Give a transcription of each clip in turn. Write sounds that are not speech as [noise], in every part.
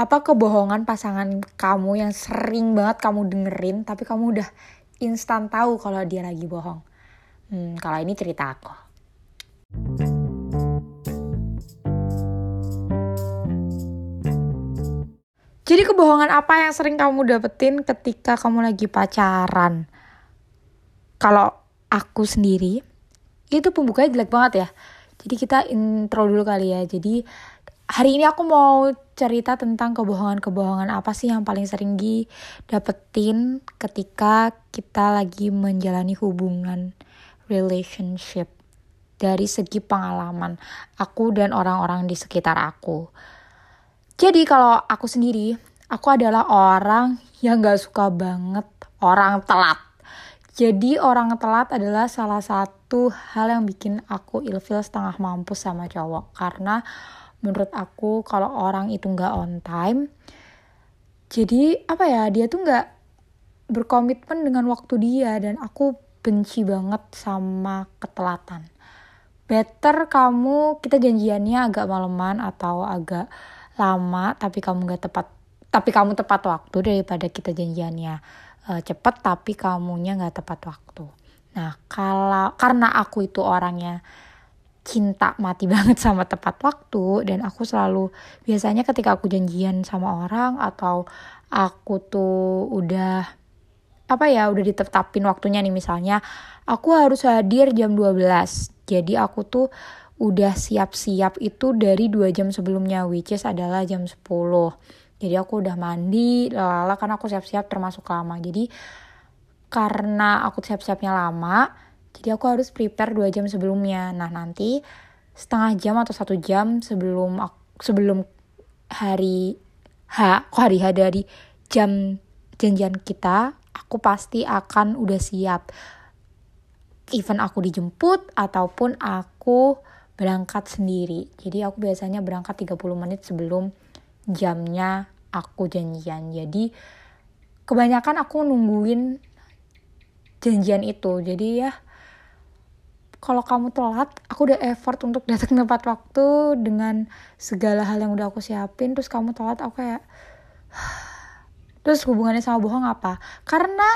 apa kebohongan pasangan kamu yang sering banget kamu dengerin tapi kamu udah instan tahu kalau dia lagi bohong? Hmm, kalau ini cerita aku. Jadi kebohongan apa yang sering kamu dapetin ketika kamu lagi pacaran? Kalau aku sendiri, itu pembukanya jelek banget ya. Jadi kita intro dulu kali ya. Jadi hari ini aku mau cerita tentang kebohongan-kebohongan apa sih yang paling sering didapetin ketika kita lagi menjalani hubungan relationship dari segi pengalaman aku dan orang-orang di sekitar aku. Jadi kalau aku sendiri, aku adalah orang yang gak suka banget orang telat. Jadi orang telat adalah salah satu hal yang bikin aku ilfil setengah mampus sama cowok. Karena menurut aku kalau orang itu nggak on time jadi apa ya dia tuh nggak berkomitmen dengan waktu dia dan aku benci banget sama ketelatan. Better kamu kita janjiannya agak maleman atau agak lama tapi kamu nggak tepat tapi kamu tepat waktu daripada kita janjiannya uh, cepet tapi kamunya nggak tepat waktu. Nah kalau karena aku itu orangnya cinta mati banget sama tepat waktu dan aku selalu biasanya ketika aku janjian sama orang atau aku tuh udah apa ya udah ditetapin waktunya nih misalnya aku harus hadir jam 12 jadi aku tuh udah siap-siap itu dari dua jam sebelumnya which is adalah jam 10 jadi aku udah mandi lala karena aku siap-siap termasuk lama. Jadi karena aku siap-siapnya lama jadi aku harus prepare dua jam sebelumnya. Nah nanti setengah jam atau satu jam sebelum sebelum hari H, kok hari H dari jam janjian kita, aku pasti akan udah siap. Even aku dijemput ataupun aku berangkat sendiri. Jadi aku biasanya berangkat 30 menit sebelum jamnya aku janjian. Jadi kebanyakan aku nungguin janjian itu. Jadi ya kalau kamu telat aku udah effort untuk datang tepat waktu dengan segala hal yang udah aku siapin. Terus kamu telat aku kayak [sighs] terus hubungannya sama bohong apa? Karena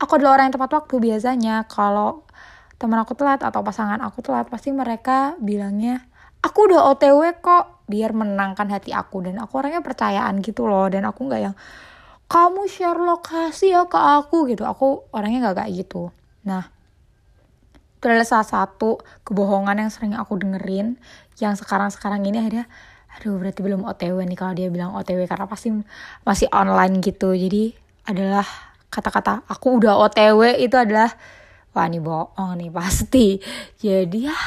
aku adalah orang yang tepat waktu biasanya. Kalau teman aku telat atau pasangan aku telat pasti mereka bilangnya aku udah otw kok biar menangkan hati aku. Dan aku orangnya percayaan gitu loh. Dan aku nggak yang kamu share lokasi ya ke aku gitu. Aku orangnya nggak kayak gitu. Nah itu adalah salah satu kebohongan yang sering aku dengerin. Yang sekarang-sekarang ini akhirnya aduh berarti belum OTW nih kalau dia bilang OTW karena pasti masih online gitu. Jadi adalah kata-kata aku udah OTW itu adalah wah ini bohong nih [laughs] pasti. Jadi ya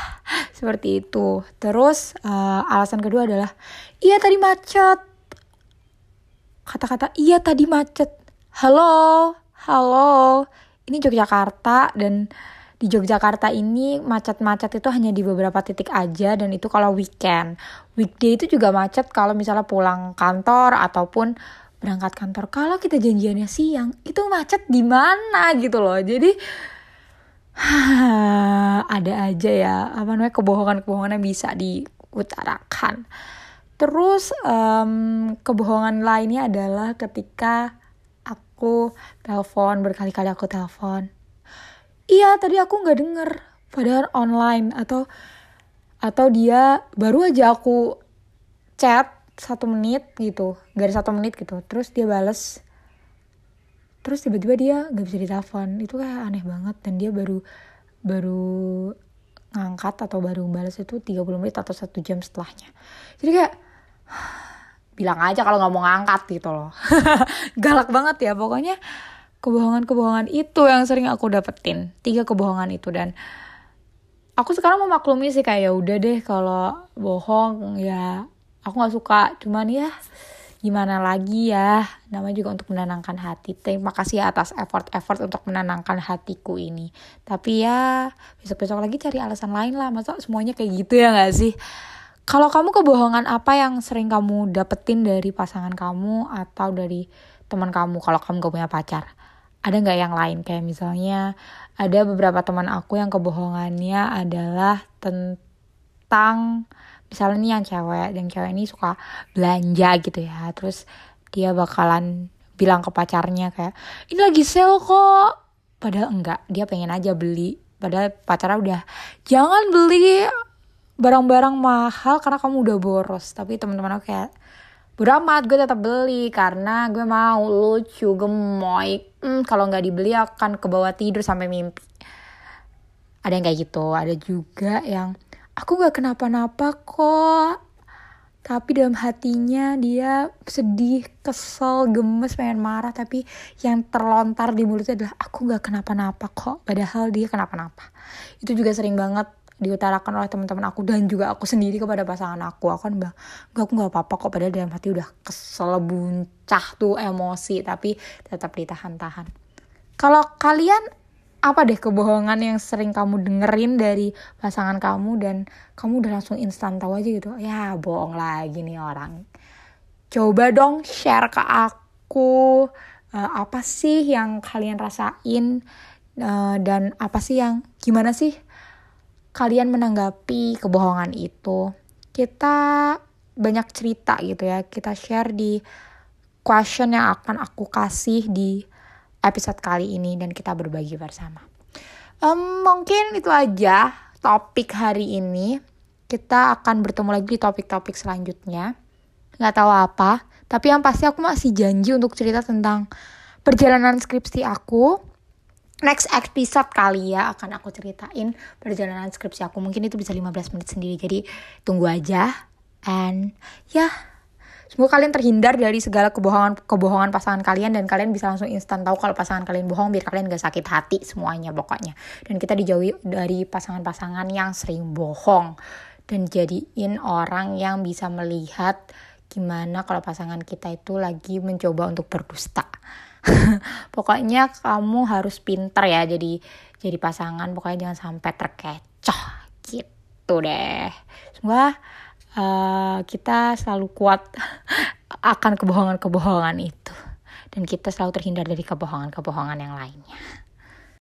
seperti itu. Terus uh, alasan kedua adalah iya tadi macet. Kata-kata iya tadi macet. Halo halo. Ini Yogyakarta dan di Yogyakarta ini macet-macet itu hanya di beberapa titik aja dan itu kalau weekend. Weekday itu juga macet kalau misalnya pulang kantor ataupun berangkat kantor. Kalau kita janjiannya siang, itu macet di mana gitu loh. Jadi [sighs] ada aja ya apa namanya kebohongan-kebohongan yang bisa diutarakan. Terus um, kebohongan lainnya adalah ketika aku telepon berkali-kali aku telepon iya tadi aku nggak denger. Padahal online. Atau atau dia baru aja aku chat satu menit gitu. Gak ada satu menit gitu. Terus dia bales. Terus tiba-tiba dia nggak bisa ditelepon. Itu kayak aneh banget. Dan dia baru baru ngangkat atau baru balas itu 30 menit atau satu jam setelahnya. Jadi kayak [sighs] bilang aja kalau nggak mau ngangkat gitu loh. [laughs] Galak banget ya pokoknya kebohongan-kebohongan itu yang sering aku dapetin. Tiga kebohongan itu. Dan aku sekarang memaklumi sih kayak ya udah deh kalau bohong ya aku nggak suka. Cuman ya gimana lagi ya? Namanya juga untuk menenangkan hati. Terima kasih ya atas effort-effort untuk menenangkan hatiku ini. Tapi ya besok-besok lagi cari alasan lain lah. Masa semuanya kayak gitu ya gak sih? Kalau kamu kebohongan apa yang sering kamu dapetin dari pasangan kamu atau dari teman kamu? Kalau kamu gak punya pacar ada nggak yang lain? Kayak misalnya ada beberapa teman aku yang kebohongannya adalah tentang misalnya nih yang cewek yang cewek ini suka belanja gitu ya. Terus dia bakalan bilang ke pacarnya kayak ini lagi sale kok. Padahal enggak dia pengen aja beli. Padahal pacarnya udah jangan beli barang-barang mahal karena kamu udah boros. Tapi teman-teman aku kayak beramat gue tetap beli karena gue mau lucu gemoy. Hmm, kalau nggak dibeli akan ke bawah tidur sampai mimpi. Ada yang kayak gitu ada juga yang aku nggak kenapa-napa kok. Tapi dalam hatinya dia sedih, kesel, gemes, pengen marah. Tapi yang terlontar di mulutnya adalah aku nggak kenapa-napa kok padahal dia kenapa-napa. Itu juga sering banget diutarakan oleh teman-teman aku dan juga aku sendiri kepada pasangan aku. Aku kan bilang gak aku nggak apa-apa kok padahal dalam hati udah kesel buncah tuh emosi tapi tetap ditahan-tahan. Kalau kalian apa deh kebohongan yang sering kamu dengerin dari pasangan kamu dan kamu udah langsung instan tahu aja gitu? Ya bohong lagi nih orang. Coba dong share ke aku uh, apa sih yang kalian rasain uh, dan apa sih yang gimana sih kalian menanggapi kebohongan itu kita banyak cerita gitu ya kita share di question yang akan aku kasih di episode kali ini dan kita berbagi bersama. Um, mungkin itu aja topik hari ini. Kita akan bertemu lagi di topik-topik selanjutnya. Nggak tahu apa, tapi yang pasti aku masih janji untuk cerita tentang perjalanan skripsi aku. Next episode kali ya akan aku ceritain perjalanan skripsi aku. Mungkin itu bisa 15 menit sendiri, jadi tunggu aja. And ya, yeah, Semoga kalian terhindar dari segala kebohongan-kebohongan pasangan kalian dan kalian bisa langsung instan tahu kalau pasangan kalian bohong biar kalian gak sakit hati semuanya pokoknya. Dan kita dijauhi dari pasangan-pasangan yang sering bohong dan jadiin orang yang bisa melihat gimana kalau pasangan kita itu lagi mencoba untuk berdusta. [laughs] pokoknya kamu harus pinter ya jadi jadi pasangan pokoknya jangan sampai terkecoh gitu deh. Semoga uh, kita selalu kuat [laughs] akan kebohongan-kebohongan itu dan kita selalu terhindar dari kebohongan-kebohongan yang lainnya.